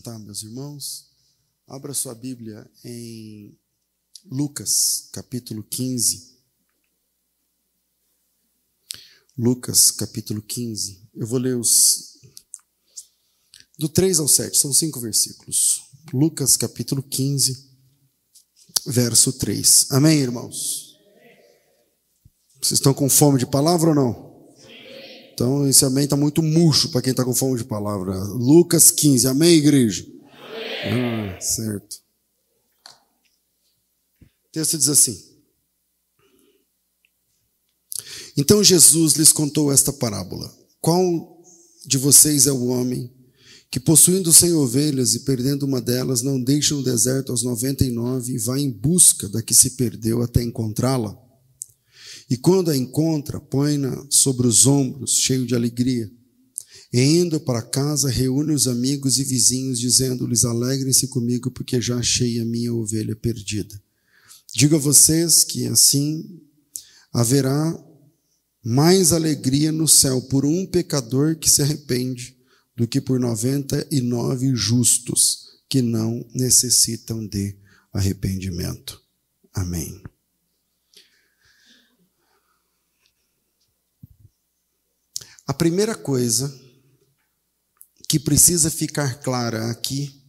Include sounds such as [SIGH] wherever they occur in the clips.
sentar, meus irmãos? Abra sua Bíblia em Lucas, capítulo 15. Lucas, capítulo 15. Eu vou ler os. Do 3 ao 7, são cinco versículos. Lucas, capítulo 15, verso 3. Amém, irmãos? Vocês estão com fome de palavra ou não? Então, esse amém está muito murcho para quem está com fome de palavra. Lucas 15, amém, igreja? Amém. Ah, certo. O texto diz assim: Então Jesus lhes contou esta parábola: Qual de vocês é o homem que, possuindo cem ovelhas e perdendo uma delas, não deixa no deserto as noventa e nove e vai em busca da que se perdeu até encontrá-la? E quando a encontra, põe-na sobre os ombros, cheio de alegria. E indo para casa, reúne os amigos e vizinhos, dizendo-lhes: Alegrem-se comigo, porque já achei a minha ovelha perdida. Digo a vocês que assim haverá mais alegria no céu por um pecador que se arrepende do que por noventa e nove justos que não necessitam de arrependimento. Amém. A primeira coisa que precisa ficar clara aqui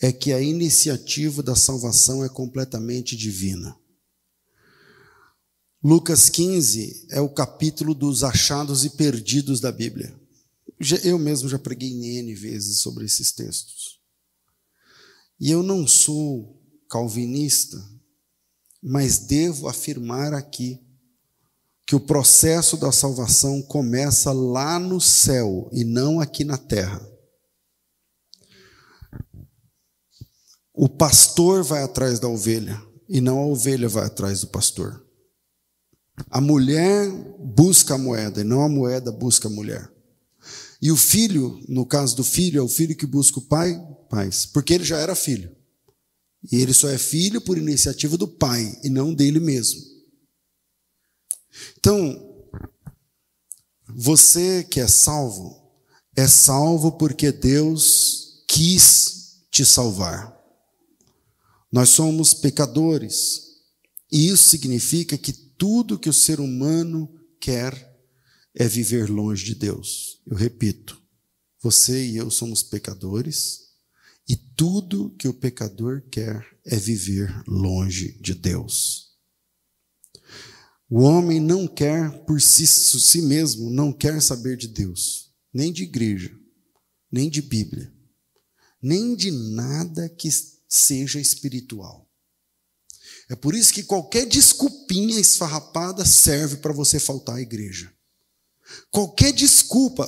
é que a iniciativa da salvação é completamente divina. Lucas 15 é o capítulo dos achados e perdidos da Bíblia. Eu mesmo já preguei N vezes sobre esses textos. E eu não sou calvinista, mas devo afirmar aqui que o processo da salvação começa lá no céu e não aqui na terra. O pastor vai atrás da ovelha e não a ovelha vai atrás do pastor. A mulher busca a moeda e não a moeda busca a mulher. E o filho, no caso do filho, é o filho que busca o pai, pais, porque ele já era filho. E ele só é filho por iniciativa do pai e não dele mesmo. Então, você que é salvo, é salvo porque Deus quis te salvar. Nós somos pecadores, e isso significa que tudo que o ser humano quer é viver longe de Deus. Eu repito, você e eu somos pecadores, e tudo que o pecador quer é viver longe de Deus. O homem não quer por si, si mesmo, não quer saber de Deus, nem de igreja, nem de Bíblia, nem de nada que seja espiritual. É por isso que qualquer desculpinha esfarrapada serve para você faltar à igreja. Qualquer desculpa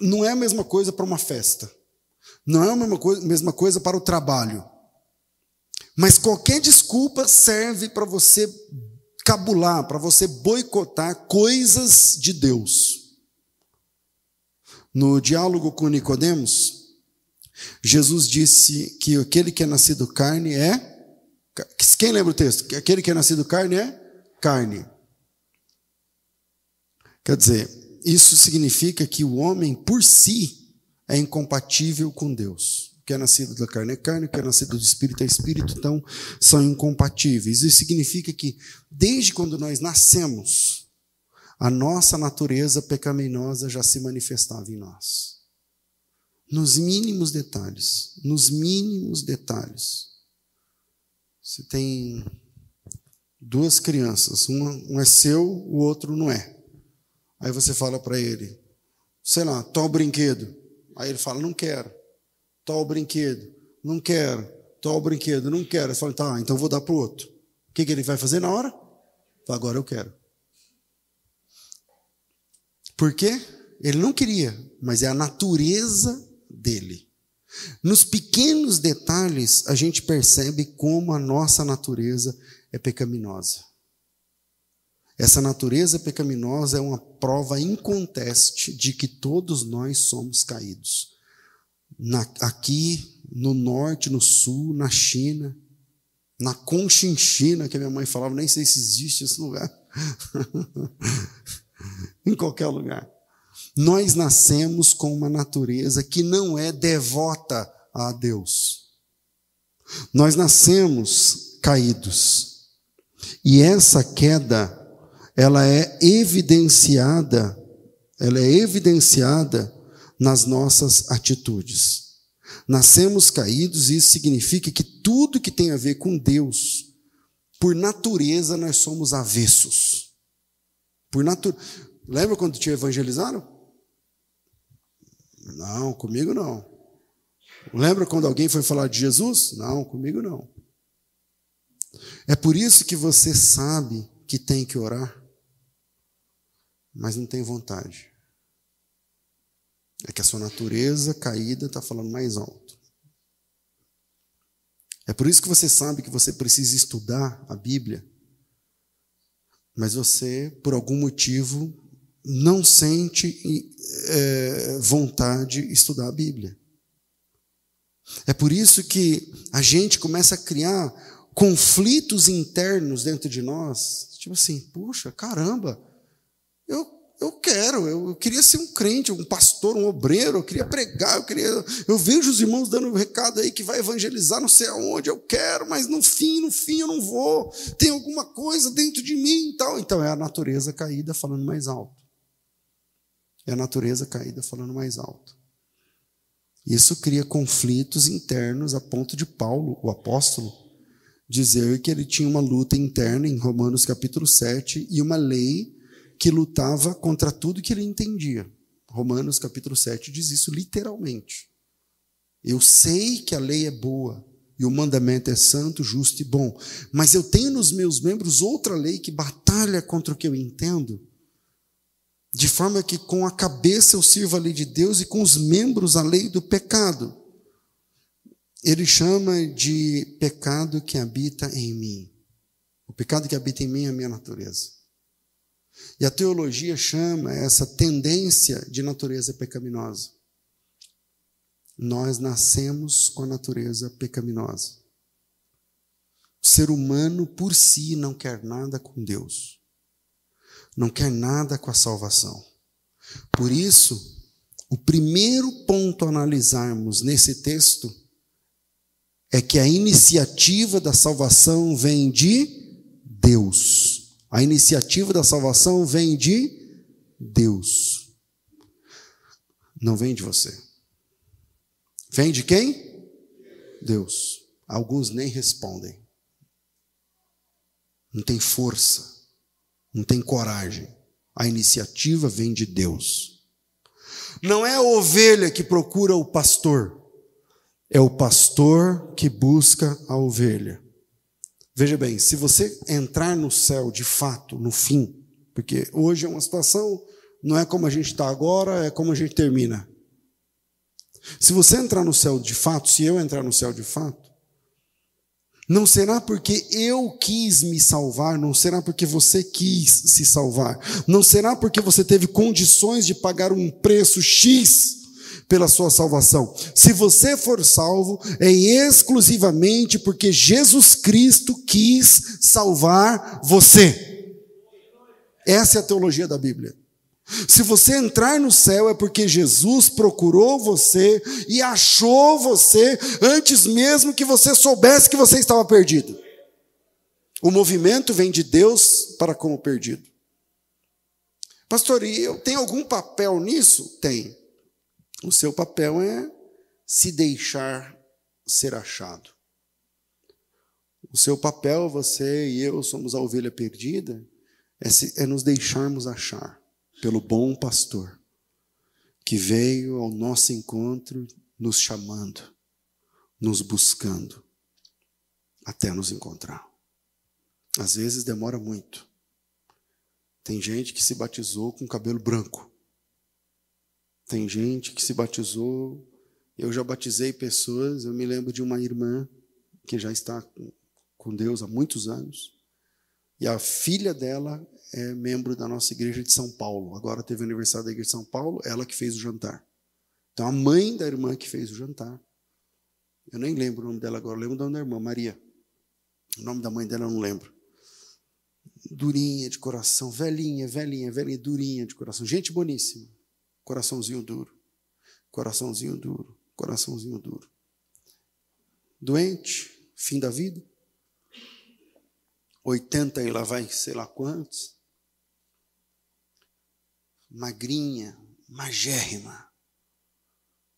não é a mesma coisa para uma festa, não é a mesma coisa, mesma coisa para o trabalho. Mas qualquer desculpa serve para você cabular, para você boicotar coisas de Deus. No diálogo com Nicodemos, Jesus disse que aquele que é nascido carne é quem lembra o texto? Aquele que é nascido carne é carne. Quer dizer, isso significa que o homem por si é incompatível com Deus que é nascido da carne é carne, o que é nascido do espírito é espírito, então são incompatíveis. Isso significa que, desde quando nós nascemos, a nossa natureza pecaminosa já se manifestava em nós. Nos mínimos detalhes, nos mínimos detalhes. Você tem duas crianças, um é seu, o outro não é. Aí você fala para ele, sei lá, toma o brinquedo. Aí ele fala, não quero. Tó o brinquedo. Não quero. Tó o brinquedo. Não quero. Eu falo, tá, então vou dar para o outro. O que, que ele vai fazer na hora? Agora eu quero. Por quê? Ele não queria, mas é a natureza dele. Nos pequenos detalhes, a gente percebe como a nossa natureza é pecaminosa. Essa natureza pecaminosa é uma prova inconteste de que todos nós somos caídos na, aqui no norte, no sul, na China, na Conchinchina, que a minha mãe falava, nem sei se existe esse lugar. [LAUGHS] em qualquer lugar. nós nascemos com uma natureza que não é devota a Deus. Nós nascemos caídos. E essa queda, ela é evidenciada, ela é evidenciada nas nossas atitudes. Nascemos caídos e isso significa que tudo que tem a ver com Deus, por natureza nós somos avessos. Por natu... Lembra quando te evangelizaram? Não, comigo não. Lembra quando alguém foi falar de Jesus? Não, comigo não. É por isso que você sabe que tem que orar, mas não tem vontade. É que a sua natureza caída está falando mais alto. É por isso que você sabe que você precisa estudar a Bíblia, mas você, por algum motivo, não sente é, vontade de estudar a Bíblia. É por isso que a gente começa a criar conflitos internos dentro de nós. Tipo assim, puxa, caramba, eu, eu quero, eu, queria ser um crente, um pastor, um obreiro, eu queria pregar, eu queria. Eu vejo os irmãos dando um recado aí que vai evangelizar não sei aonde, eu quero, mas no fim, no fim eu não vou. Tem alguma coisa dentro de mim e tal. Então é a natureza caída falando mais alto. É a natureza caída falando mais alto. Isso cria conflitos internos a ponto de Paulo, o apóstolo, dizer que ele tinha uma luta interna em Romanos capítulo 7 e uma lei que lutava contra tudo que ele entendia. Romanos capítulo 7 diz isso literalmente. Eu sei que a lei é boa e o mandamento é santo, justo e bom, mas eu tenho nos meus membros outra lei que batalha contra o que eu entendo de forma que com a cabeça eu sirva a lei de Deus e com os membros a lei do pecado. Ele chama de pecado que habita em mim. O pecado que habita em mim é a minha natureza. E a teologia chama essa tendência de natureza pecaminosa. Nós nascemos com a natureza pecaminosa. O ser humano por si não quer nada com Deus não quer nada com a salvação. Por isso, o primeiro ponto a analisarmos nesse texto é que a iniciativa da salvação vem de Deus. A iniciativa da salvação vem de Deus. Não vem de você. Vem de quem? Deus. Alguns nem respondem. Não tem força não tem coragem. A iniciativa vem de Deus. Não é a ovelha que procura o pastor, é o pastor que busca a ovelha. Veja bem, se você entrar no céu de fato, no fim, porque hoje é uma situação, não é como a gente está agora, é como a gente termina. Se você entrar no céu de fato, se eu entrar no céu de fato, não será porque eu quis me salvar, não será porque você quis se salvar, não será porque você teve condições de pagar um preço X pela sua salvação. Se você for salvo, é exclusivamente porque Jesus Cristo quis salvar você. Essa é a teologia da Bíblia. Se você entrar no céu é porque Jesus procurou você e achou você antes mesmo que você soubesse que você estava perdido. O movimento vem de Deus para com o perdido. Pastor, e eu tenho algum papel nisso? Tem. O seu papel é se deixar ser achado. O seu papel, você e eu somos a ovelha perdida, é, se, é nos deixarmos achar pelo bom pastor, que veio ao nosso encontro nos chamando, nos buscando, até nos encontrar. Às vezes demora muito. Tem gente que se batizou com cabelo branco. Tem gente que se batizou. Eu já batizei pessoas. Eu me lembro de uma irmã que já está com Deus há muitos anos. E a filha dela é membro da nossa igreja de São Paulo. Agora teve o aniversário da igreja de São Paulo, ela que fez o jantar. Então a mãe da irmã que fez o jantar. Eu nem lembro o nome dela agora, eu lembro o nome da irmã, Maria. O nome da mãe dela eu não lembro. Durinha de coração, velhinha, velhinha, velhinha, durinha de coração. Gente boníssima. Coraçãozinho duro, coraçãozinho duro, coraçãozinho duro. Doente, fim da vida. 80 e lá vai sei lá quantos. Magrinha, magérrima,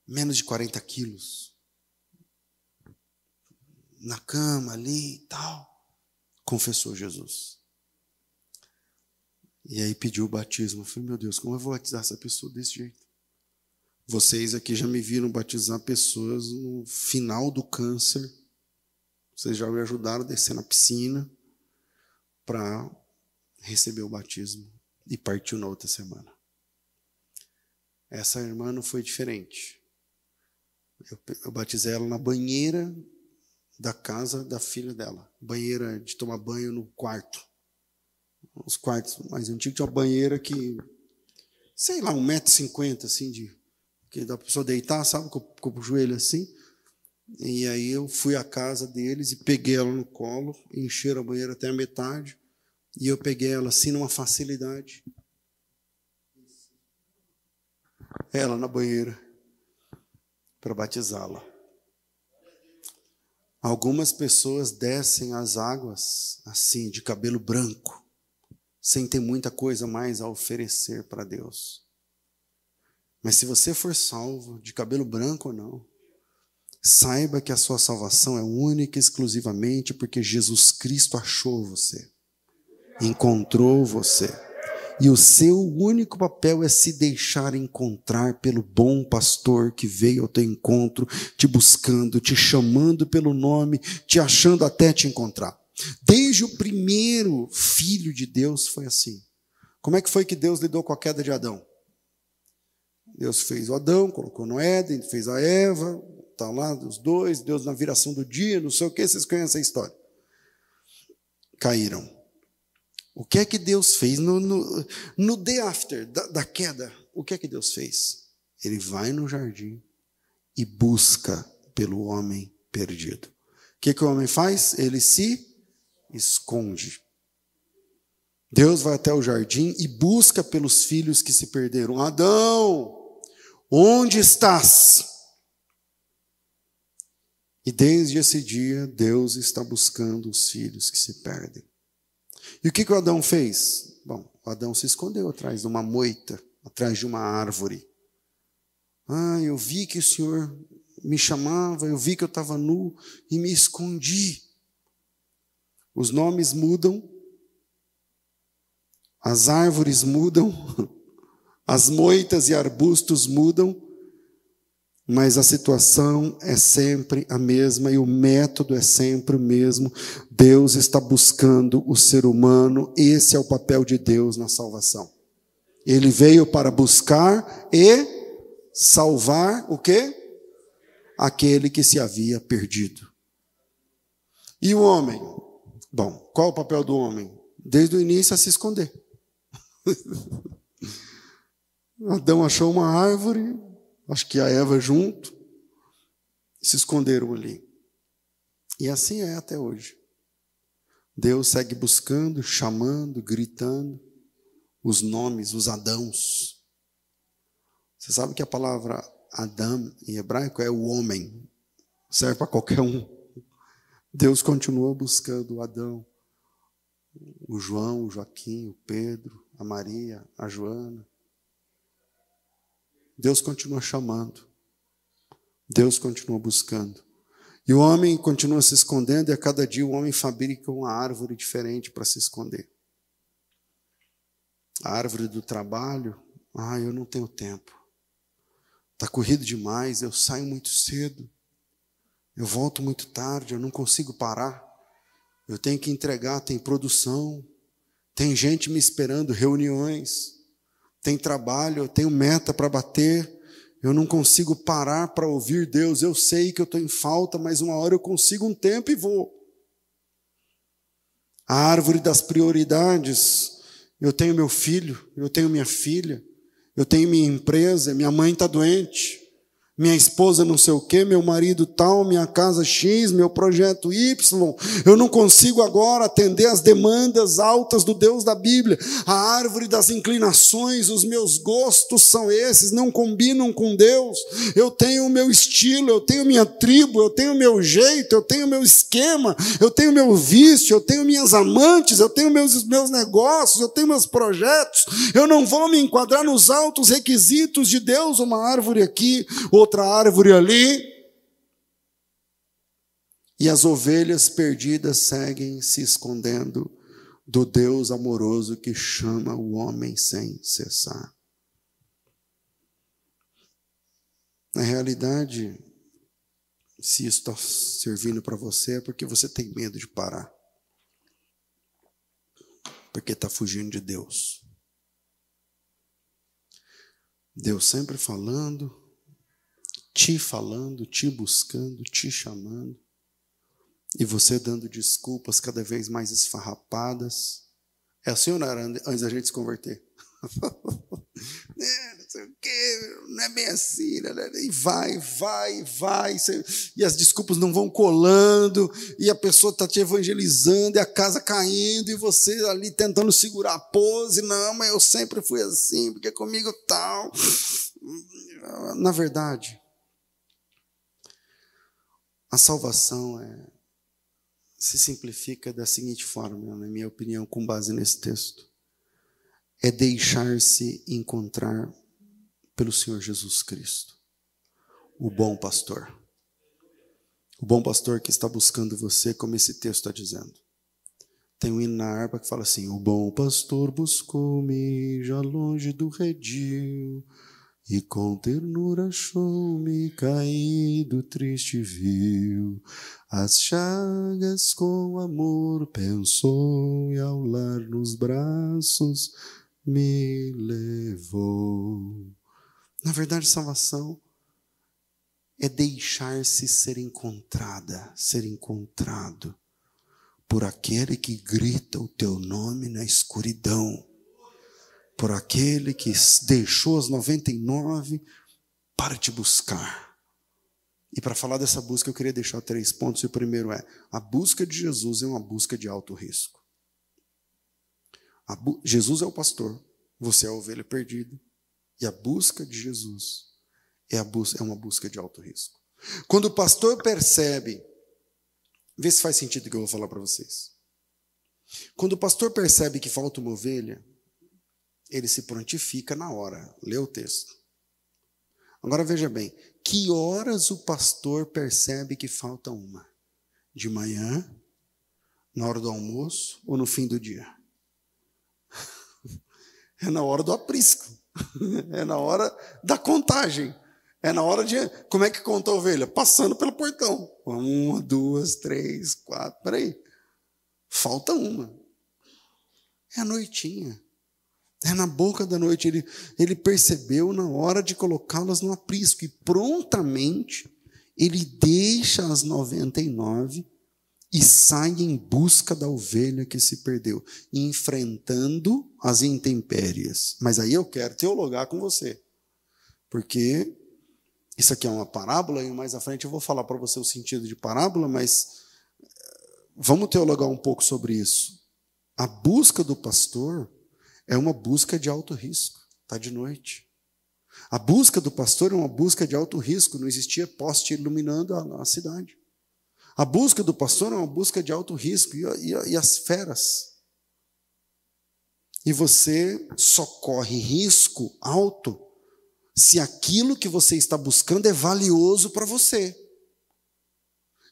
menos de 40 quilos. Na cama ali e tal. Confessou Jesus. E aí pediu o batismo. Eu falei, meu Deus, como eu vou batizar essa pessoa desse jeito? Vocês aqui já me viram batizar pessoas no final do câncer. Vocês já me ajudaram a descer na piscina para receber o batismo e partiu na outra semana. Essa irmã não foi diferente. Eu, eu batizei ela na banheira da casa da filha dela, banheira de tomar banho no quarto. Os quartos mais antigos tinha uma banheira que, sei lá, um metro e cinquenta, assim, de, que dá para pessoa deitar, sabe, com, com o joelho assim. E aí eu fui à casa deles e peguei ela no colo, encheram a banheira até a metade, e eu peguei ela assim numa facilidade. Ela na banheira para batizá-la. Algumas pessoas descem as águas assim, de cabelo branco, sem ter muita coisa mais a oferecer para Deus. Mas se você for salvo, de cabelo branco ou não, saiba que a sua salvação é única e exclusivamente porque Jesus Cristo achou você encontrou você. E o seu único papel é se deixar encontrar pelo bom pastor que veio ao teu encontro, te buscando, te chamando pelo nome, te achando até te encontrar. Desde o primeiro filho de Deus foi assim. Como é que foi que Deus lidou com a queda de Adão? Deus fez o Adão, colocou no Éden, fez a Eva, tá lá os dois, Deus na viração do dia, não sei o que, vocês conhecem a história. Caíram. O que é que Deus fez no, no, no day after da, da queda? O que é que Deus fez? Ele vai no jardim e busca pelo homem perdido. O que, que o homem faz? Ele se esconde. Deus vai até o jardim e busca pelos filhos que se perderam. Adão, onde estás? E desde esse dia, Deus está buscando os filhos que se perdem. E o que, que o Adão fez? Bom, o Adão se escondeu atrás de uma moita, atrás de uma árvore. Ah, eu vi que o Senhor me chamava, eu vi que eu estava nu e me escondi. Os nomes mudam, as árvores mudam, [LAUGHS] as moitas e arbustos mudam, mas a situação é sempre a mesma e o método é sempre o mesmo. Deus está buscando o ser humano, esse é o papel de Deus na salvação. Ele veio para buscar e salvar o quê? Aquele que se havia perdido. E o homem? Bom, qual o papel do homem? Desde o início a se esconder. [LAUGHS] Adão achou uma árvore, acho que a Eva junto, se esconderam ali. E assim é até hoje. Deus segue buscando, chamando, gritando os nomes, os Adãos. Você sabe que a palavra Adão em hebraico é o homem, serve para qualquer um. Deus continua buscando Adão, o João, o Joaquim, o Pedro, a Maria, a Joana, Deus continua chamando. Deus continua buscando. E o homem continua se escondendo, e a cada dia o homem fabrica uma árvore diferente para se esconder. A árvore do trabalho, ah, eu não tenho tempo. Está corrido demais, eu saio muito cedo. Eu volto muito tarde, eu não consigo parar. Eu tenho que entregar, tem produção, tem gente me esperando, reuniões tem trabalho, eu tenho meta para bater, eu não consigo parar para ouvir Deus. Eu sei que eu estou em falta, mas uma hora eu consigo um tempo e vou. A árvore das prioridades. Eu tenho meu filho, eu tenho minha filha, eu tenho minha empresa, minha mãe está doente, minha esposa não sei o que, meu marido tal, minha casa X, meu projeto Y. Eu não consigo agora atender as demandas altas do Deus da Bíblia. A árvore das inclinações, os meus gostos são esses, não combinam com Deus. Eu tenho o meu estilo, eu tenho minha tribo, eu tenho meu jeito, eu tenho meu esquema, eu tenho meu vício, eu tenho minhas amantes, eu tenho meus, meus negócios, eu tenho meus projetos. Eu não vou me enquadrar nos altos requisitos de Deus, uma árvore aqui, outra árvore ali. E as ovelhas perdidas seguem se escondendo do Deus amoroso que chama o homem sem cessar. Na realidade, se isso está servindo para você, é porque você tem medo de parar. Porque está fugindo de Deus. Deus sempre falando, te falando, te buscando, te chamando, e você dando desculpas cada vez mais esfarrapadas. É assim ou não era antes da gente se converter? [LAUGHS] é, não sei o quê, não é bem assim, né, né, né? e vai, vai, vai, e as desculpas não vão colando, e a pessoa está te evangelizando, e a casa caindo, e você ali tentando segurar a pose, não, mas eu sempre fui assim, porque comigo tal. Na verdade, a salvação é, se simplifica da seguinte forma, na minha opinião, com base nesse texto: é deixar-se encontrar pelo Senhor Jesus Cristo, o bom pastor. O bom pastor que está buscando você, como esse texto está dizendo. Tem um hino na harpa que fala assim: O bom pastor buscou-me já longe do redil e com ternura achou-me caído, triste viu as chagas com amor pensou e ao lar nos braços me levou. Na verdade, salvação é deixar-se ser encontrada, ser encontrado por aquele que grita o teu nome na escuridão por aquele que deixou as 99 para te buscar. E para falar dessa busca, eu queria deixar três pontos. E o primeiro é: a busca de Jesus é uma busca de alto risco. Jesus é o pastor, você é a ovelha perdida. E a busca de Jesus é, a bus é uma busca de alto risco. Quando o pastor percebe, vê se faz sentido o que eu vou falar para vocês. Quando o pastor percebe que falta uma ovelha, ele se prontifica na hora. Lê o texto. Agora veja bem: que horas o pastor percebe que falta uma? De manhã, na hora do almoço ou no fim do dia? [LAUGHS] É na hora do aprisco, [LAUGHS] é na hora da contagem, é na hora de. Como é que conta a ovelha? Passando pelo portão. Uma, duas, três, quatro, peraí. Falta uma. É a noitinha. É na boca da noite. Ele, ele percebeu na hora de colocá-las no aprisco. E prontamente ele deixa as 99 e sai em busca da ovelha que se perdeu, enfrentando as intempéries. Mas aí eu quero teologar com você. Porque isso aqui é uma parábola, e mais à frente eu vou falar para você o sentido de parábola, mas eh, vamos teologar um pouco sobre isso. A busca do pastor é uma busca de alto risco. Está de noite. A busca do pastor é uma busca de alto risco. Não existia poste iluminando a, a cidade. A busca do pastor é uma busca de alto risco. E, e, e as feras. E você só corre risco alto se aquilo que você está buscando é valioso para você.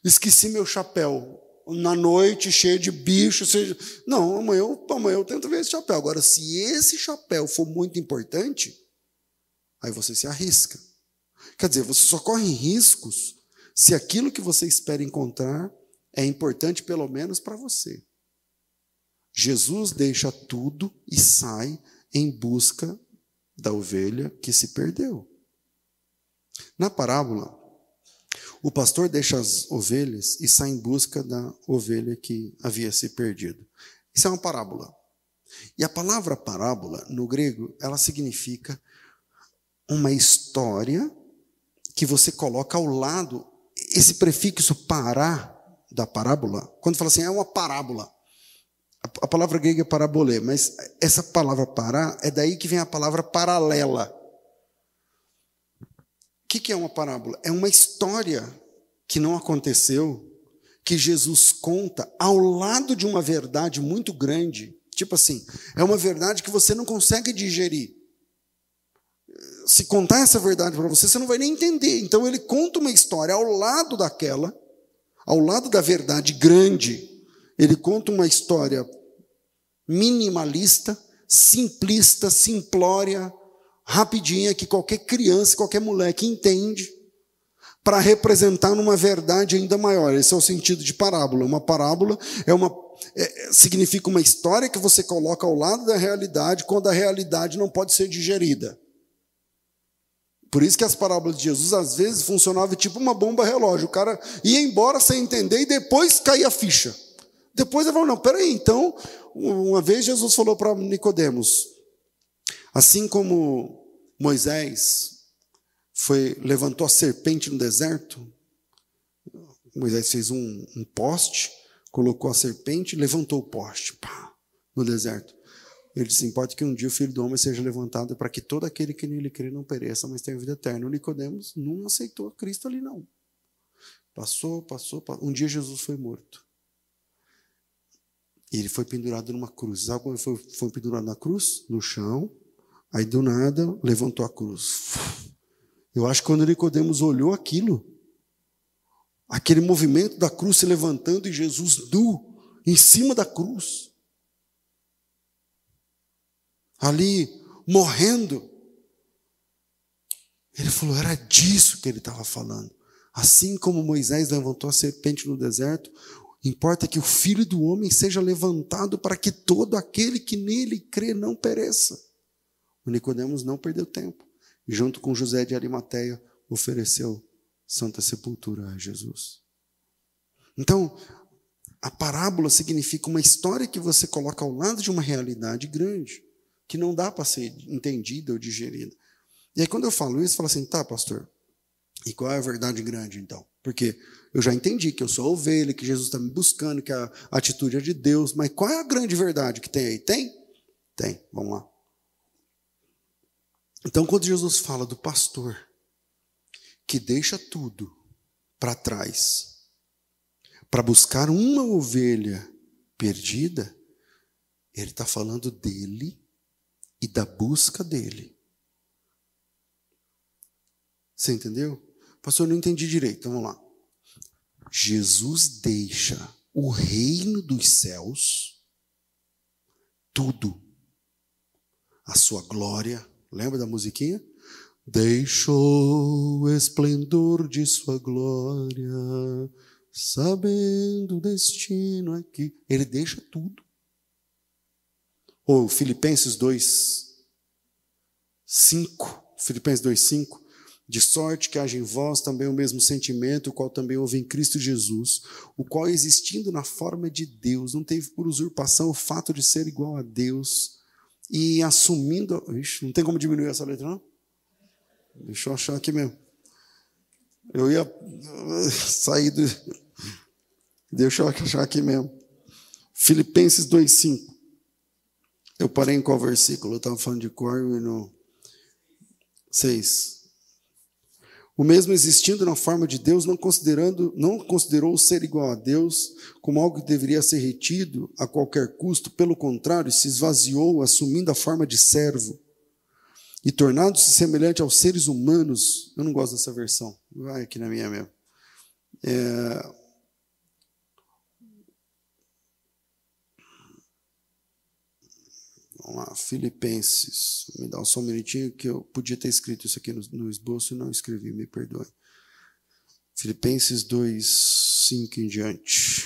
Esqueci meu chapéu na noite cheio de bicho. Seja... Não, amanhã eu, amanhã eu tento ver esse chapéu. Agora, se esse chapéu for muito importante, aí você se arrisca. Quer dizer, você só corre riscos se aquilo que você espera encontrar é importante, pelo menos para você. Jesus deixa tudo e sai em busca da ovelha que se perdeu. Na parábola, o pastor deixa as ovelhas e sai em busca da ovelha que havia se perdido. Isso é uma parábola. E a palavra parábola, no grego, ela significa uma história que você coloca ao lado esse prefixo para da parábola. Quando fala assim, é uma parábola. A palavra grega é parabolê, mas essa palavra parar é daí que vem a palavra paralela. O que é uma parábola? É uma história que não aconteceu, que Jesus conta ao lado de uma verdade muito grande. Tipo assim, é uma verdade que você não consegue digerir. Se contar essa verdade para você, você não vai nem entender. Então ele conta uma história ao lado daquela, ao lado da verdade grande. Ele conta uma história minimalista, simplista, simplória, rapidinha, que qualquer criança, qualquer moleque entende, para representar numa verdade ainda maior. Esse é o sentido de parábola. Uma parábola é uma, é, significa uma história que você coloca ao lado da realidade, quando a realidade não pode ser digerida. Por isso que as parábolas de Jesus às vezes funcionavam tipo uma bomba relógio. O cara ia embora sem entender e depois caía a ficha. Depois ele falou: não, peraí, então uma vez Jesus falou para Nicodemos, assim como Moisés foi levantou a serpente no deserto, Moisés fez um, um poste, colocou a serpente, levantou o poste pá, no deserto. Ele disse: importa que um dia o filho do homem seja levantado para que todo aquele que nele crê não pereça, mas tenha vida eterna. O Nicodemos não aceitou Cristo ali, não. Passou, passou, passou. Um dia Jesus foi morto. E ele foi pendurado numa cruz. Sabe como ele foi, foi pendurado na cruz? No chão. Aí do nada levantou a cruz. Eu acho que quando Nicodemos olhou aquilo, aquele movimento da cruz se levantando e Jesus nu em cima da cruz, ali morrendo, ele falou: era disso que ele estava falando. Assim como Moisés levantou a serpente no deserto, Importa que o filho do homem seja levantado para que todo aquele que nele crê não pereça. O Nicodemos não perdeu tempo. E junto com José de Arimateia ofereceu santa sepultura a Jesus. Então, a parábola significa uma história que você coloca ao lado de uma realidade grande, que não dá para ser entendida ou digerida. E aí, quando eu falo isso, eu falo assim: tá, pastor, e qual é a verdade grande então? Porque eu já entendi que eu sou ovelha, que Jesus está me buscando, que a atitude é de Deus, mas qual é a grande verdade que tem aí? Tem? Tem, vamos lá. Então, quando Jesus fala do pastor que deixa tudo para trás para buscar uma ovelha perdida, ele está falando dele e da busca dele. Você entendeu? Pastor, eu não entendi direito. Então, vamos lá. Jesus deixa o reino dos céus, tudo, a sua glória. Lembra da musiquinha? Deixou o esplendor de sua glória, sabendo o destino aqui. Ele deixa tudo. Ou Filipenses 2, 5. Filipenses 2, 5 de sorte que haja em vós também o mesmo sentimento, o qual também houve em Cristo Jesus, o qual, existindo na forma de Deus, não teve por usurpação o fato de ser igual a Deus, e assumindo. Ixi, não tem como diminuir essa letra, não? Deixa eu achar aqui mesmo. Eu ia [LAUGHS] sair do. Deixa eu achar aqui mesmo. Filipenses 2,5. Eu parei em qual versículo? Eu estava falando de cor e no 6. O mesmo existindo na forma de Deus, não considerando, não considerou ser igual a Deus como algo que deveria ser retido a qualquer custo, pelo contrário, se esvaziou, assumindo a forma de servo e tornando-se semelhante aos seres humanos. Eu não gosto dessa versão, vai aqui na minha mesmo. É, Vamos lá, Filipenses. Me dá só um minutinho que eu podia ter escrito isso aqui no, no esboço e não escrevi, me perdoe. Filipenses 2, 5 em diante.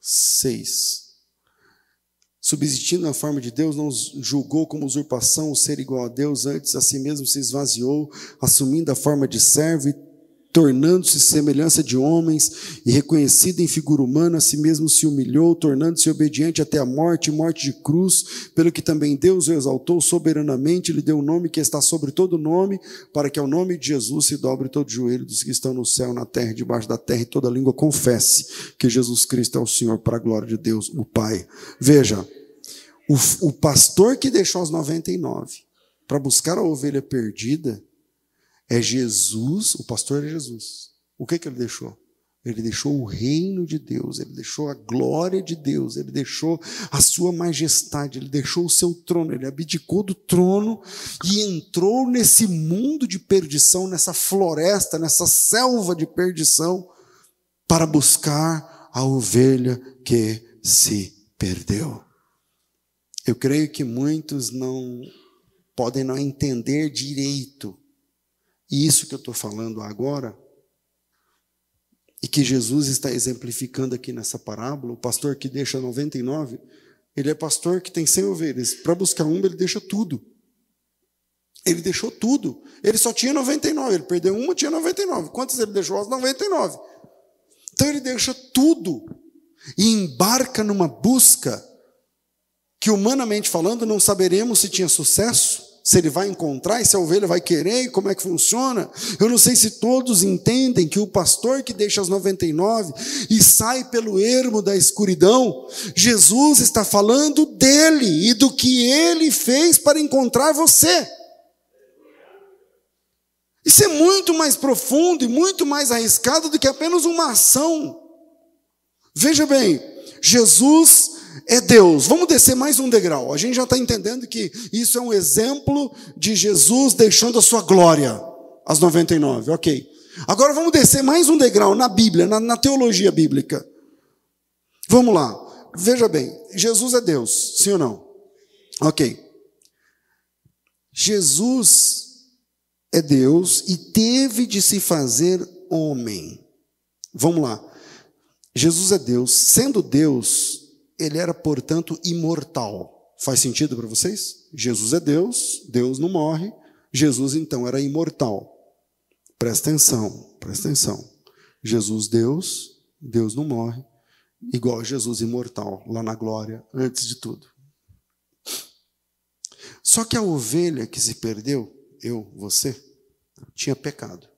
6. Subsistindo na forma de Deus, não julgou como usurpação o ser igual a Deus, antes a si mesmo se esvaziou, assumindo a forma de servo e tornando-se semelhança de homens, e reconhecido em figura humana, a si mesmo se humilhou, tornando-se obediente até a morte, morte de cruz, pelo que também Deus o exaltou soberanamente, lhe deu um nome que está sobre todo nome, para que ao nome de Jesus se dobre todo joelho dos que estão no céu, na terra, debaixo da terra, e toda língua confesse que Jesus Cristo é o Senhor, para a glória de Deus, o Pai. Veja, o, o pastor que deixou os 99 para buscar a ovelha perdida, é Jesus, o pastor é Jesus. O que, que ele deixou? Ele deixou o reino de Deus, ele deixou a glória de Deus, ele deixou a sua majestade, ele deixou o seu trono, ele abdicou do trono e entrou nesse mundo de perdição, nessa floresta, nessa selva de perdição, para buscar a ovelha que se perdeu. Eu creio que muitos não podem não entender direito e isso que eu estou falando agora, e que Jesus está exemplificando aqui nessa parábola, o pastor que deixa 99, ele é pastor que tem 100 ovelhas. Para buscar uma, ele deixa tudo. Ele deixou tudo. Ele só tinha 99. Ele perdeu uma, tinha 99. Quantas ele deixou? As 99. Então ele deixa tudo e embarca numa busca que, humanamente falando, não saberemos se tinha sucesso, se ele vai encontrar e se a ovelha vai querer e como é que funciona. Eu não sei se todos entendem que o pastor que deixa as 99 e sai pelo ermo da escuridão, Jesus está falando dele e do que ele fez para encontrar você. Isso é muito mais profundo e muito mais arriscado do que apenas uma ação. Veja bem, Jesus é Deus. Vamos descer mais um degrau. A gente já está entendendo que isso é um exemplo de Jesus deixando a sua glória, as 99, ok. Agora vamos descer mais um degrau na Bíblia, na, na teologia bíblica. Vamos lá. Veja bem, Jesus é Deus, sim ou não? Ok. Jesus é Deus e teve de se fazer homem. Vamos lá. Jesus é Deus, sendo Deus, ele era, portanto, imortal. Faz sentido para vocês? Jesus é Deus, Deus não morre, Jesus então era imortal. Presta atenção, presta atenção. Jesus, Deus, Deus não morre, igual Jesus imortal, lá na glória, antes de tudo. Só que a ovelha que se perdeu, eu, você, tinha pecado.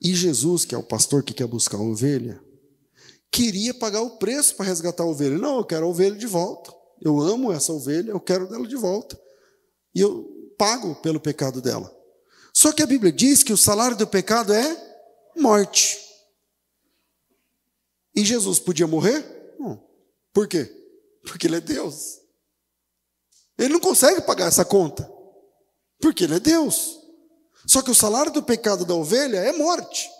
E Jesus, que é o pastor que quer buscar a ovelha, queria pagar o preço para resgatar a ovelha. Não, eu quero a ovelha de volta. Eu amo essa ovelha, eu quero dela de volta. E eu pago pelo pecado dela. Só que a Bíblia diz que o salário do pecado é morte. E Jesus podia morrer? Não. Por quê? Porque ele é Deus. Ele não consegue pagar essa conta. Porque ele é Deus. Só que o salário do pecado da ovelha é morte.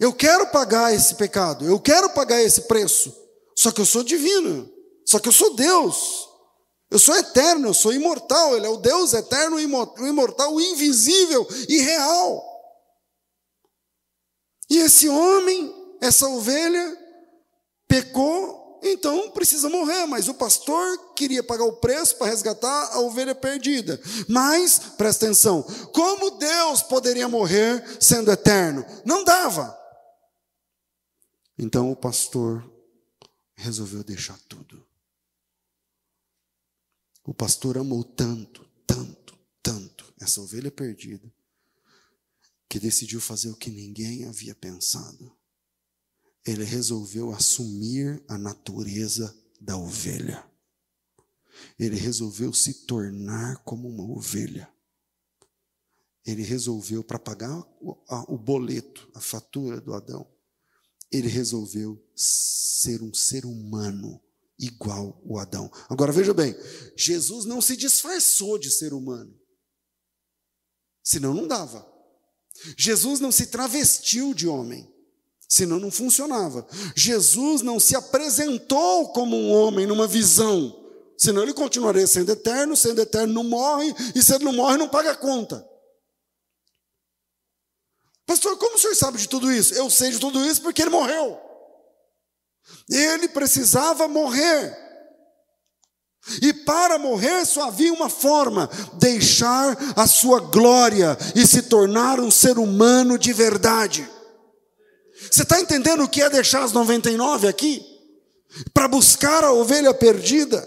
Eu quero pagar esse pecado, eu quero pagar esse preço. Só que eu sou divino, só que eu sou Deus. Eu sou eterno, eu sou imortal. Ele é o Deus eterno, imortal, invisível e real. E esse homem, essa ovelha, pecou, então precisa morrer. Mas o pastor queria pagar o preço para resgatar a ovelha perdida. Mas, presta atenção: como Deus poderia morrer sendo eterno? Não dava. Então o pastor resolveu deixar tudo. O pastor amou tanto, tanto, tanto essa ovelha perdida, que decidiu fazer o que ninguém havia pensado. Ele resolveu assumir a natureza da ovelha. Ele resolveu se tornar como uma ovelha. Ele resolveu, para pagar o, boleto, a fatura do Adão, ele resolveu ser um ser humano igual o Adão. Agora veja bem, Jesus não se disfarçou de ser humano. Senão não dava. Jesus não se travestiu de homem. Senão não funcionava. Jesus não se apresentou como um homem numa visão. Senão ele continuaria sendo eterno, sendo eterno não morre, e se ele não morre, não paga a conta. Pastor, como o senhor sabe de tudo isso? Eu sei de tudo isso porque ele morreu. Ele precisava morrer. E para morrer só havia uma forma: deixar a sua glória e se tornar um ser humano de verdade. Você está entendendo o que é deixar as 99 aqui? Para buscar a ovelha perdida.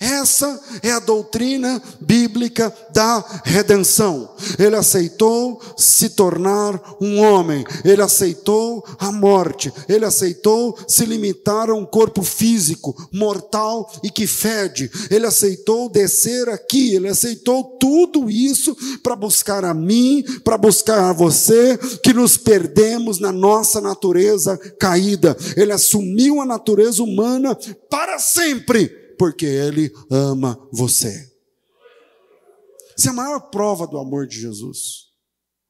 Essa é a doutrina bíblica da redenção. Ele aceitou se tornar um homem, ele aceitou a morte, ele aceitou se limitar a um corpo físico, mortal e que fede. Ele aceitou descer aqui, ele aceitou tudo isso para buscar a mim, para buscar a você, que nos perdemos na nossa natureza caída. Ele assumiu a natureza humana para sempre porque Ele ama você. Essa é a maior prova do amor de Jesus.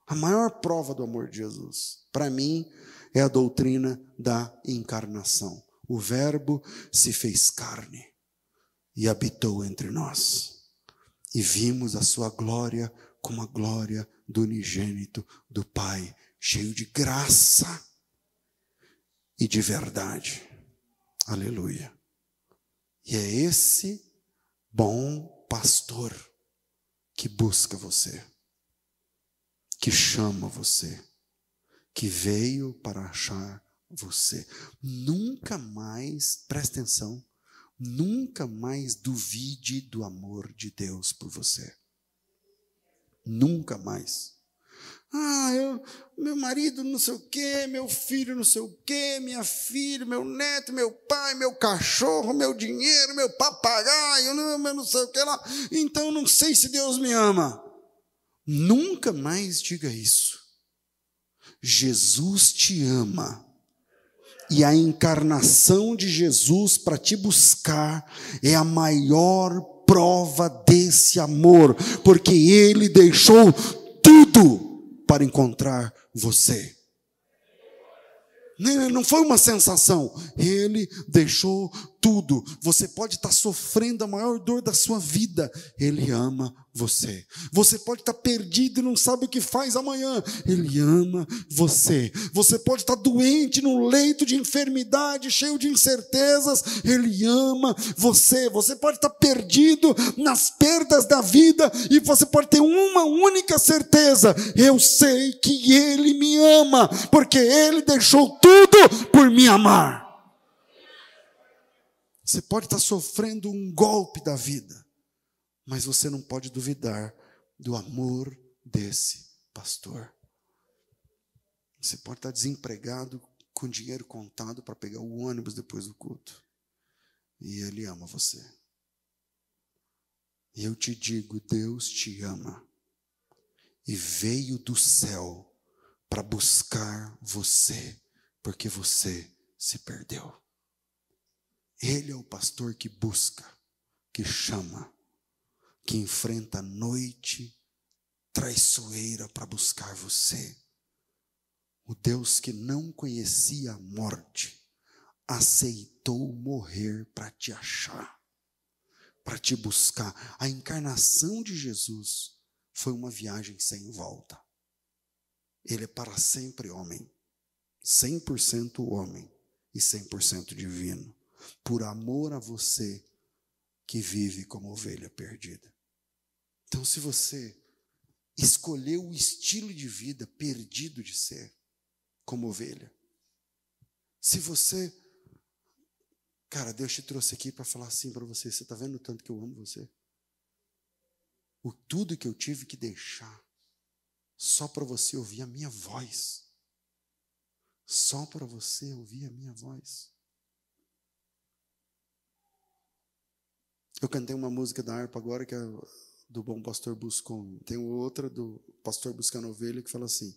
A maior prova do amor de Jesus, para mim, é a doutrina da encarnação. O Verbo se fez carne e habitou entre nós. E vimos a sua glória como a glória do unigênito do Pai, cheio de graça e de verdade. Aleluia. E é esse bom pastor que busca você, que chama você, que veio para achar você. Nunca mais, presta atenção, nunca mais duvide do amor de Deus por você. Nunca mais. Ah, eu, meu marido não sei o quê, meu filho não sei o quê, minha filha, meu neto, meu pai, meu cachorro, meu dinheiro, meu papagaio, meu não sei o que lá. Então não sei se Deus me ama. Nunca mais diga isso. Jesus te ama. E a encarnação de Jesus para te buscar é a maior prova desse amor, porque ele deixou tudo para encontrar você. Não foi uma sensação, ele deixou tudo. Você pode estar sofrendo a maior dor da sua vida, ele ama você. Você pode estar perdido e não sabe o que faz amanhã. Ele ama você. Você pode estar doente num leito de enfermidade, cheio de incertezas. Ele ama você. Você pode estar perdido nas perdas da vida e você pode ter uma única certeza: eu sei que Ele me ama, porque Ele deixou tudo por me amar. Você pode estar sofrendo um golpe da vida mas você não pode duvidar do amor desse pastor. Você pode estar desempregado, com dinheiro contado para pegar o ônibus depois do culto. E ele ama você. E eu te digo: Deus te ama. E veio do céu para buscar você, porque você se perdeu. Ele é o pastor que busca, que chama, que enfrenta a noite traiçoeira para buscar você. O Deus que não conhecia a morte aceitou morrer para te achar, para te buscar. A encarnação de Jesus foi uma viagem sem volta. Ele é para sempre homem, 100% homem e 100% divino, por amor a você que vive como ovelha perdida. Então, se você escolheu o estilo de vida perdido de ser, como ovelha, se você, cara, Deus te trouxe aqui para falar assim para você, você está vendo o tanto que eu amo você? O tudo que eu tive que deixar, só para você ouvir a minha voz. Só para você ouvir a minha voz. Eu cantei uma música da harpa agora que é do bom pastor Buscon. Tem outra do pastor buscando ovelha que fala assim: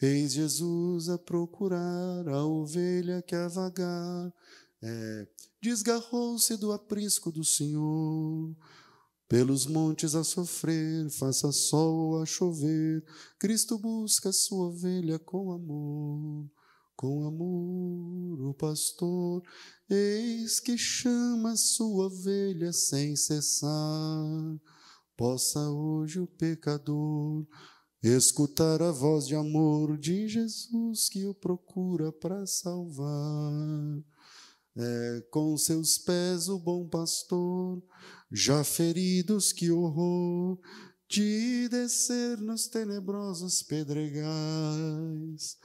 Eis Jesus a procurar a ovelha que a vagar, é, desgarrou-se do aprisco do Senhor. Pelos montes a sofrer, faça sol a chover, Cristo busca sua ovelha com amor. Com amor, o pastor, eis que chama sua ovelha sem cessar. Possa hoje o pecador escutar a voz de amor de Jesus que o procura para salvar. É, com seus pés o bom pastor, já feridos que horror, de descer nos tenebrosos pedregais,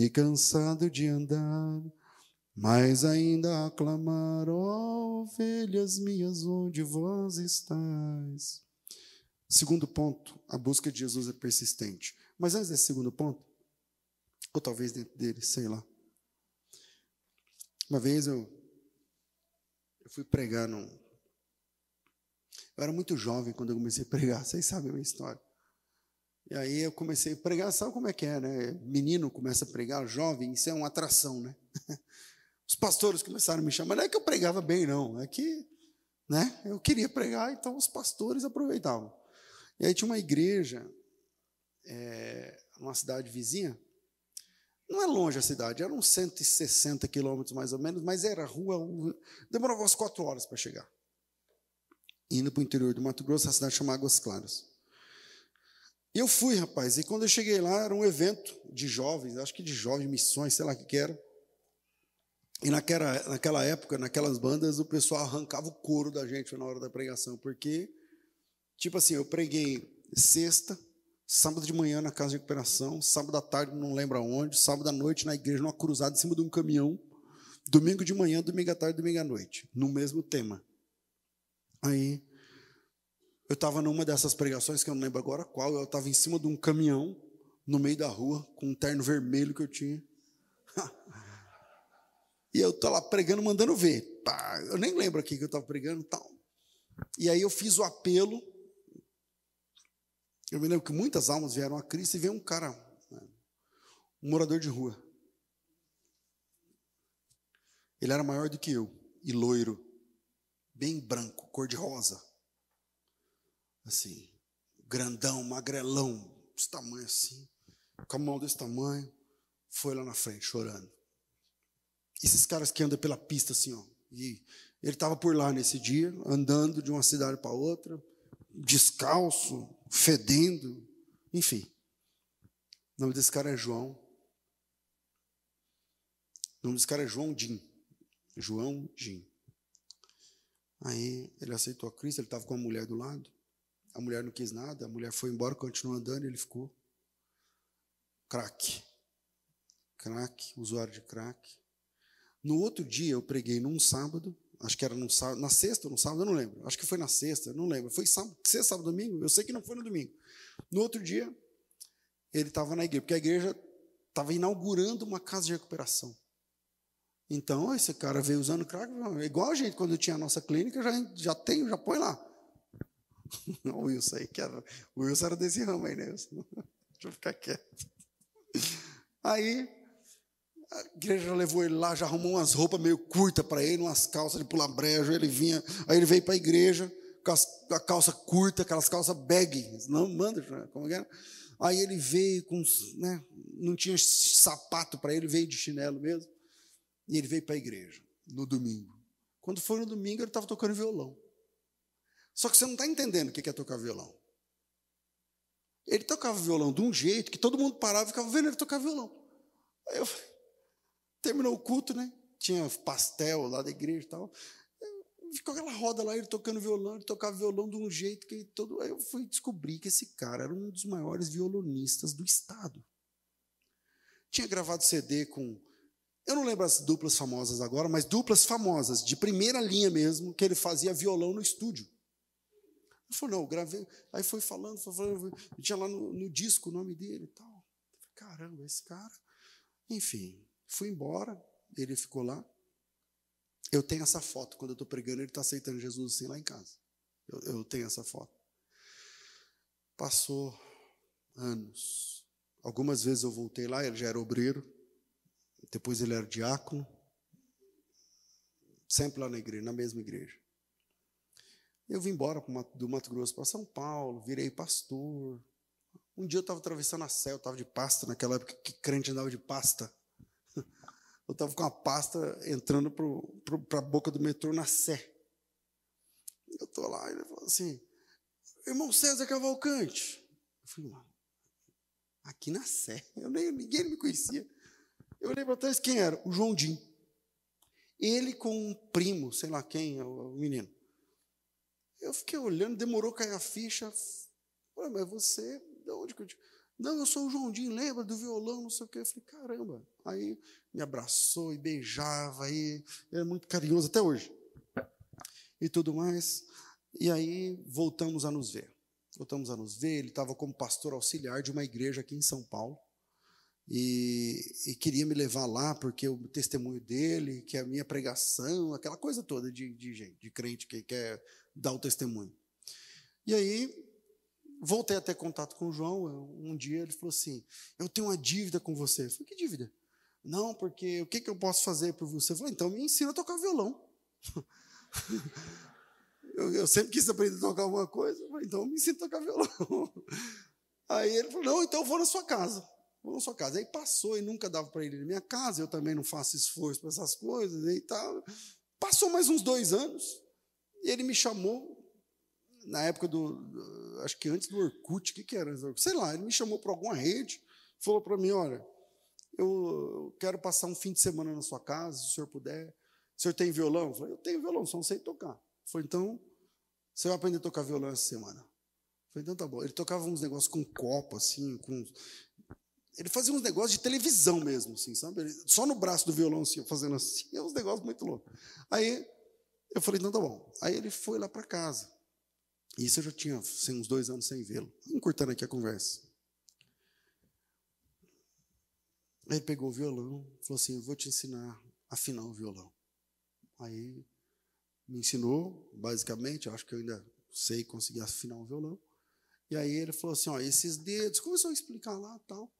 e cansado de andar, mas ainda a clamar, oh, ovelhas minhas, onde vós estáis? Segundo ponto, a busca de Jesus é persistente. Mas antes desse segundo ponto, ou talvez dentro dele, sei lá. Uma vez eu, eu fui pregar num. Eu era muito jovem quando eu comecei a pregar, [LAUGHS] vocês sabem a minha história. E aí eu comecei a pregar, sabe como é que é, né? Menino começa a pregar, jovem, isso é uma atração, né? [LAUGHS] Os pastores começaram a me chamar, não é que eu pregava bem, não, é que né, eu queria pregar, então os pastores aproveitavam. E aí tinha uma igreja, é, numa cidade vizinha, não é longe a cidade, eram uns 160 quilômetros mais ou menos, mas era rua, demorava umas quatro horas para chegar. Indo para o interior do Mato Grosso, a cidade chama Águas Claras. E eu fui, rapaz, e quando eu cheguei lá, era um evento de jovens, acho que de jovens missões, sei lá o que, que era. E naquela, naquela época, naquelas bandas, o pessoal arrancava o couro da gente na hora da pregação, porque, tipo assim, eu preguei sexta, sábado de manhã na casa de recuperação, sábado à tarde não lembro aonde, sábado à noite na igreja, numa cruzada em cima de um caminhão, domingo de manhã, domingo à tarde, domingo à noite, no mesmo tema. Aí, eu estava numa dessas pregações, que eu não lembro agora qual, eu estava em cima de um caminhão, no meio da rua, com um terno vermelho que eu tinha. [LAUGHS] E eu tô lá pregando, mandando ver. Eu nem lembro aqui que eu estava pregando tal. E aí eu fiz o apelo. Eu me lembro que muitas almas vieram a Cristo e veio um cara, um morador de rua. Ele era maior do que eu e loiro, bem branco, cor de rosa. Assim, grandão, magrelão, desse tamanho assim, com a mão desse tamanho, foi lá na frente chorando. Esses caras que andam pela pista assim, ó. E ele estava por lá nesse dia, andando de uma cidade para outra, descalço, fedendo, enfim. O nome desse cara é João. O nome desse cara é João Jim. João Jim. Aí ele aceitou a Cristo, ele estava com a mulher do lado. A mulher não quis nada, a mulher foi embora, continuou andando, ele ficou. Crack. Crack, usuário de crack. No outro dia eu preguei num sábado, acho que era num sábado, na sexta ou no sábado, eu não lembro. Acho que foi na sexta, não lembro. Foi sábado, sexta, sábado, domingo? Eu sei que não foi no domingo. No outro dia, ele estava na igreja, porque a igreja estava inaugurando uma casa de recuperação. Então, esse cara veio usando crack, igual a gente, quando tinha a nossa clínica, já, já tem, já põe lá. [LAUGHS] o Wilson aí, que era, o Wilson era desse ramo aí, né? [LAUGHS] Deixa eu ficar quieto. Aí, a igreja levou ele lá, já arrumou umas roupas meio curtas para ele, umas calças de pular brejo. Ele vinha, aí ele veio para a igreja com a calça curta, aquelas calças bag, não manda, como é que era? Aí ele veio com, né, não tinha sapato para ele, veio de chinelo mesmo. E ele veio para a igreja no domingo. Quando foi no domingo, ele estava tocando violão. Só que você não está entendendo o que é tocar violão. Ele tocava violão de um jeito que todo mundo parava e ficava vendo ele tocar violão. Aí eu Terminou o culto, né? Tinha pastel lá da igreja e tal. Ficou aquela roda lá, ele tocando violão, ele tocava violão de um jeito que todo. Aí eu fui descobrir que esse cara era um dos maiores violonistas do estado. Tinha gravado CD com. Eu não lembro as duplas famosas agora, mas duplas famosas, de primeira linha mesmo, que ele fazia violão no estúdio. Ele falou, não, gravei. Aí foi falando, foi falando, tinha lá no, no disco o nome dele e tal. Caramba, esse cara. Enfim, Fui embora, ele ficou lá. Eu tenho essa foto, quando eu estou pregando, ele está aceitando Jesus assim lá em casa. Eu, eu tenho essa foto. Passou anos. Algumas vezes eu voltei lá, ele já era obreiro. Depois ele era diácono. Sempre lá na igreja, na mesma igreja. Eu vim embora do Mato Grosso para São Paulo, virei pastor. Um dia eu estava atravessando a céu, estava de pasta, naquela época que crente andava de pasta. [LAUGHS] Eu estava com a pasta entrando para a boca do metrô na Sé. Eu estou lá, e ele falou assim, irmão César Cavalcante. Eu falei, mano, aqui na Sé. Eu nem, ninguém me conhecia. Eu olhei para trás, quem era? O João Dim. Ele com um primo, sei lá quem, o menino. Eu fiquei olhando, demorou cair a ficha. Falei, mas você, de onde que eu te... Não, eu sou o Joãozinho, lembra do violão, não sei o quê. Eu falei, caramba. Aí me abraçou e beijava, aí era muito carinhoso até hoje. E tudo mais. E aí voltamos a nos ver. Voltamos a nos ver. Ele estava como pastor auxiliar de uma igreja aqui em São Paulo. E, e, queria me levar lá porque o testemunho dele, que é a minha pregação, aquela coisa toda de, de gente, de crente que quer dar o testemunho. E aí voltei a ter contato com o João. Um dia ele falou assim: Eu tenho uma dívida com você. Eu falei: Que dívida? Não, porque o que, que eu posso fazer por você? Eu falei: Então me ensina a tocar violão. [LAUGHS] eu, eu, sempre quis aprender a tocar alguma coisa. Eu falei, então me ensina a tocar violão. [LAUGHS] Aí ele falou: Não, então eu vou na sua casa. Vou na sua casa. Aí passou e nunca dava para ele na minha casa. Eu também não faço esforço para essas coisas e tal. Passou mais uns dois anos e ele me chamou na época do, acho que antes do Orkut, o que, que era? Sei lá, ele me chamou para alguma rede, falou para mim, olha, eu quero passar um fim de semana na sua casa, se o senhor puder. O senhor tem violão? Eu falei, eu tenho violão, só não sei tocar. Foi então, você vai aprender a tocar violão essa semana. Falei, então tá bom. Ele tocava uns negócios com copo, assim, com. Ele fazia uns negócios de televisão mesmo, assim, sabe? Ele, só no braço do violão, assim, fazendo assim, é uns negócios muito loucos. Aí eu falei, então tá bom. Aí ele foi lá para casa. Isso eu já tinha assim, uns dois anos sem vê-lo. Encurtando aqui a conversa. Ele pegou o violão, falou assim: Eu vou te ensinar a afinar o violão. Aí me ensinou, basicamente, acho que eu ainda sei conseguir afinar o violão. E aí ele falou assim: Ó, esses dedos, começou a explicar lá tal.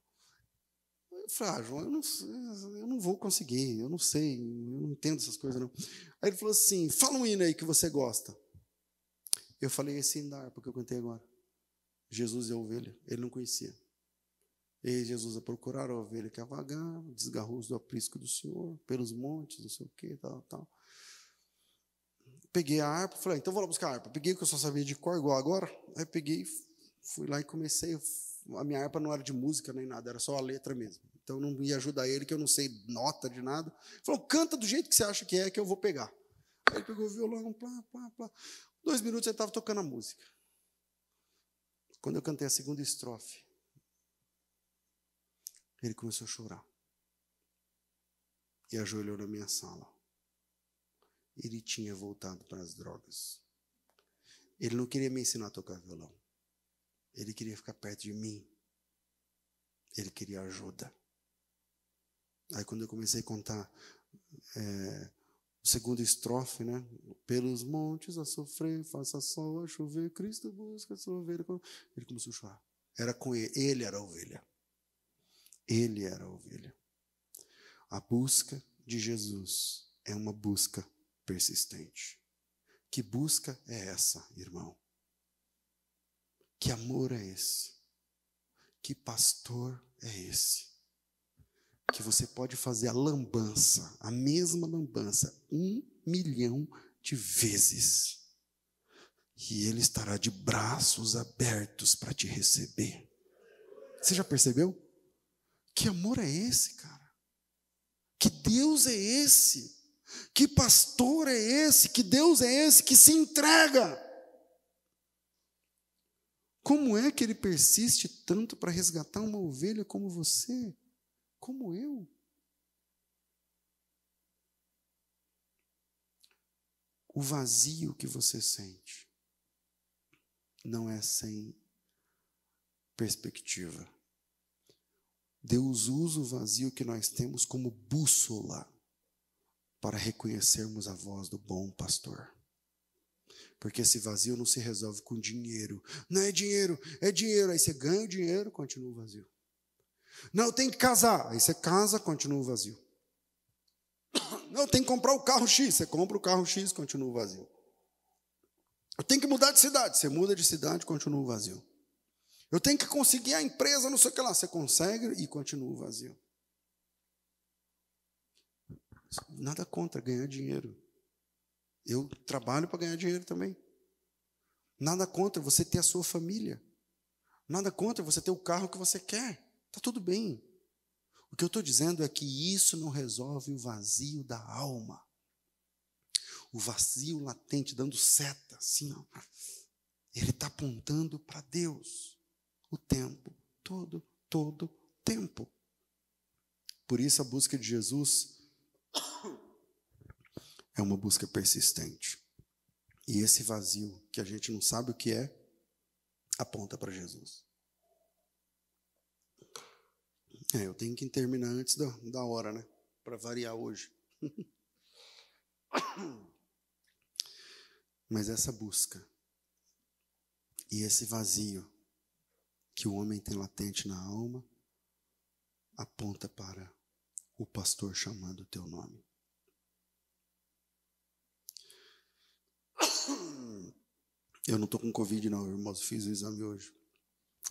Eu falei: Ah, João, eu não, eu não vou conseguir, eu não sei, eu não entendo essas coisas não. Aí ele falou assim: Fala um hino aí que você gosta. Eu falei esse andar, porque eu cantei agora. Jesus é a ovelha, ele não conhecia. E Jesus a procurar a ovelha que vagar, desgarrou-os do aprisco do Senhor, pelos montes, não sei o que, tal, tal. Peguei a harpa, falei, ah, então vou lá buscar a harpa. Peguei que eu só sabia de cor, igual agora. Aí peguei, fui lá e comecei. A minha harpa não era de música nem nada, era só a letra mesmo. Então não ia ajudar ele, que eu não sei nota de nada. Falou, canta do jeito que você acha que é, que eu vou pegar. Aí ele pegou o violão, plá, plá, plá. Dois minutos ele estava tocando a música. Quando eu cantei a segunda estrofe, ele começou a chorar. E ajoelhou na minha sala. Ele tinha voltado para as drogas. Ele não queria me ensinar a tocar violão. Ele queria ficar perto de mim. Ele queria ajuda. Aí quando eu comecei a contar é, segunda estrofe, né? Pelos montes a sofrer, faça sol a chover, Cristo busca sua ovelha. Ele começou a chorar. Era com ele, ele era a ovelha. Ele era a ovelha. A busca de Jesus é uma busca persistente. Que busca é essa, irmão? Que amor é esse? Que pastor é esse? Que você pode fazer a lambança, a mesma lambança, um milhão de vezes. E Ele estará de braços abertos para te receber. Você já percebeu? Que amor é esse, cara? Que Deus é esse? Que pastor é esse? Que Deus é esse que se entrega? Como é que ele persiste tanto para resgatar uma ovelha como você? Como eu. O vazio que você sente não é sem perspectiva. Deus usa o vazio que nós temos como bússola para reconhecermos a voz do bom pastor. Porque esse vazio não se resolve com dinheiro. Não é dinheiro, é dinheiro. Aí você ganha o dinheiro, continua o vazio. Não, tem que casar. Aí você casa, continua vazio. [COUGHS] Não, tem que comprar o carro X. Você compra o carro X, continua vazio. Eu tenho que mudar de cidade. Você muda de cidade, continua vazio. Eu tenho que conseguir a empresa, não sei o que lá. Você consegue e continua vazio. Nada contra ganhar dinheiro. Eu trabalho para ganhar dinheiro também. Nada contra você ter a sua família. Nada contra você ter o carro que você quer. Está tudo bem. O que eu estou dizendo é que isso não resolve o vazio da alma. o vazio latente, dando seta, assim, ó. Ele está apontando para Deus o tempo todo, todo tempo. Por isso a busca de Jesus é uma busca persistente. E esse vazio, que a gente não sabe o que é, aponta para Jesus. É, eu tenho que terminar antes da, da hora, né? Para variar hoje. [COUGHS] Mas essa busca e esse vazio que o homem tem latente na alma aponta para o pastor chamando o teu nome. [COUGHS] Eu não estou com Covid, não, irmãos. Fiz o exame hoje.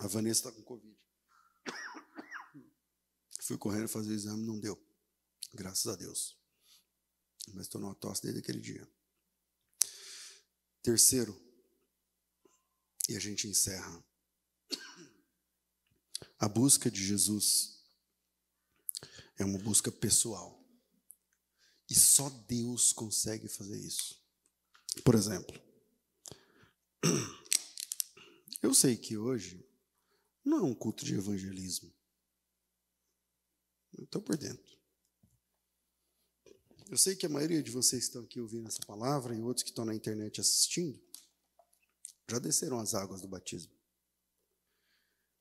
A Vanessa está com Covid. Fui correndo fazer o exame, não deu. Graças a Deus. Mas estou numa tosse desde aquele dia. Terceiro, e a gente encerra. A busca de Jesus é uma busca pessoal. E só Deus consegue fazer isso. Por exemplo, [CLEARS THROAT] eu sei que hoje não é um culto de evangelismo. Estou por dentro. Eu sei que a maioria de vocês que estão aqui ouvindo essa palavra e outros que estão na internet assistindo já desceram as águas do batismo.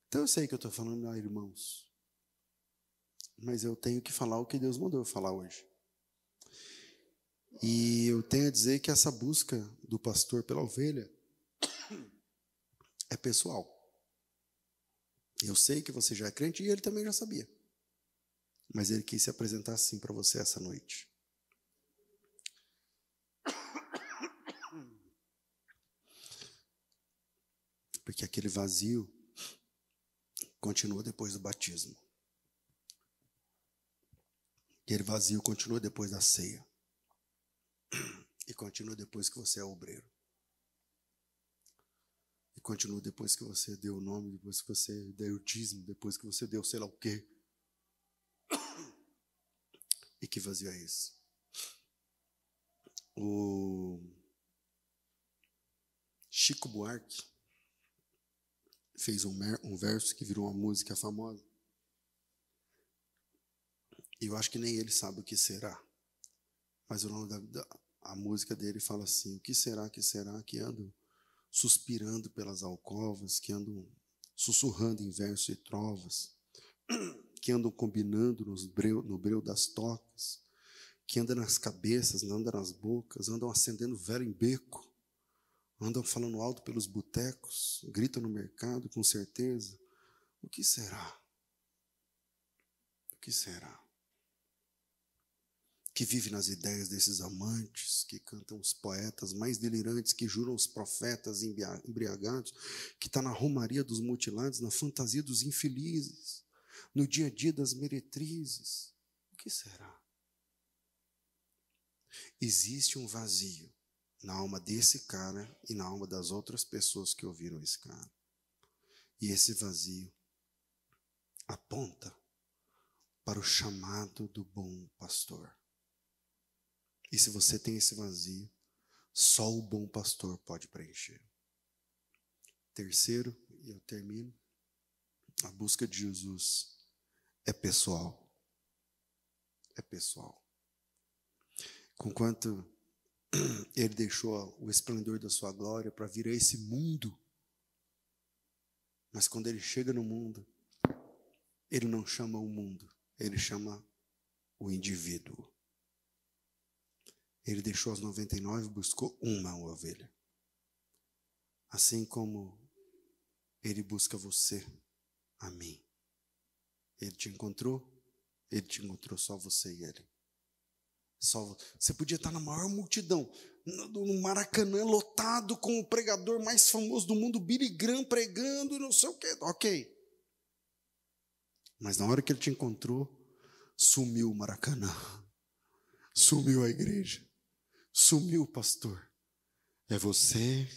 Então eu sei que eu estou falando a irmãos. Mas eu tenho que falar o que Deus mandou eu falar hoje. E eu tenho a dizer que essa busca do pastor pela ovelha é pessoal. Eu sei que você já é crente e ele também já sabia. Mas ele quis se apresentar assim para você essa noite. Porque aquele vazio continua depois do batismo. Aquele vazio continua depois da ceia. E continua depois que você é obreiro. E continua depois que você deu o nome, depois que você deu o dízimo, depois que você deu sei lá o quê. E que vazio é esse? O Chico Buarque fez um, um verso que virou uma música famosa. E eu acho que nem ele sabe o que será. Mas o nome da, da a música dele fala assim: O que será, que será que ando suspirando pelas alcovas, que andam sussurrando em versos e trovas, [CLEARS THROAT] que andam combinando nos breu, no breu das tocas, que andam nas cabeças, andam nas bocas, andam acendendo vela em beco, andam falando alto pelos botecos, gritam no mercado com certeza. O que será? O que será? que vive nas ideias desses amantes, que cantam os poetas mais delirantes, que juram os profetas embriagados, que está na romaria dos mutilados, na fantasia dos infelizes, no dia a dia das meretrizes. O que será? Existe um vazio na alma desse cara e na alma das outras pessoas que ouviram esse cara. E esse vazio aponta para o chamado do bom pastor. E se você tem esse vazio, só o bom pastor pode preencher. Terceiro, e eu termino, a busca de Jesus é pessoal. É pessoal. Conquanto [CLEARS THROAT] ele deixou o esplendor da sua glória para vir a esse mundo, mas quando ele chega no mundo, ele não chama o mundo, ele chama o indivíduo. Ele deixou as 99 e buscou uma ovelha. Assim como ele busca você, a mim. Ele te encontrou, ele te encontrou só você e ele. Só, você podia estar na maior multidão, no Maracanã, lotado com o pregador mais famoso do mundo, Billy Graham, pregando, não sei o quê. Ok. Mas na hora que ele te encontrou, sumiu o Maracanã, sumiu a igreja. Sumiu o pastor. É você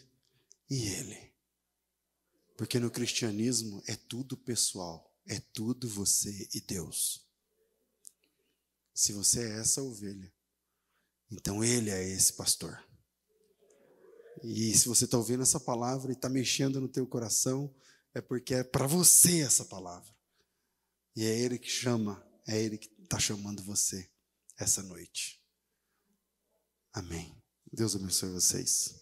e ele. Porque no cristianismo é tudo pessoal, é tudo você e Deus. Se você é essa ovelha Então Ele é esse pastor. E se você está ouvindo essa palavra e está mexendo no teu coração, é porque é para você essa palavra. E é Ele que chama, é Ele que está chamando você essa noite. Amém. Deus abençoe vocês.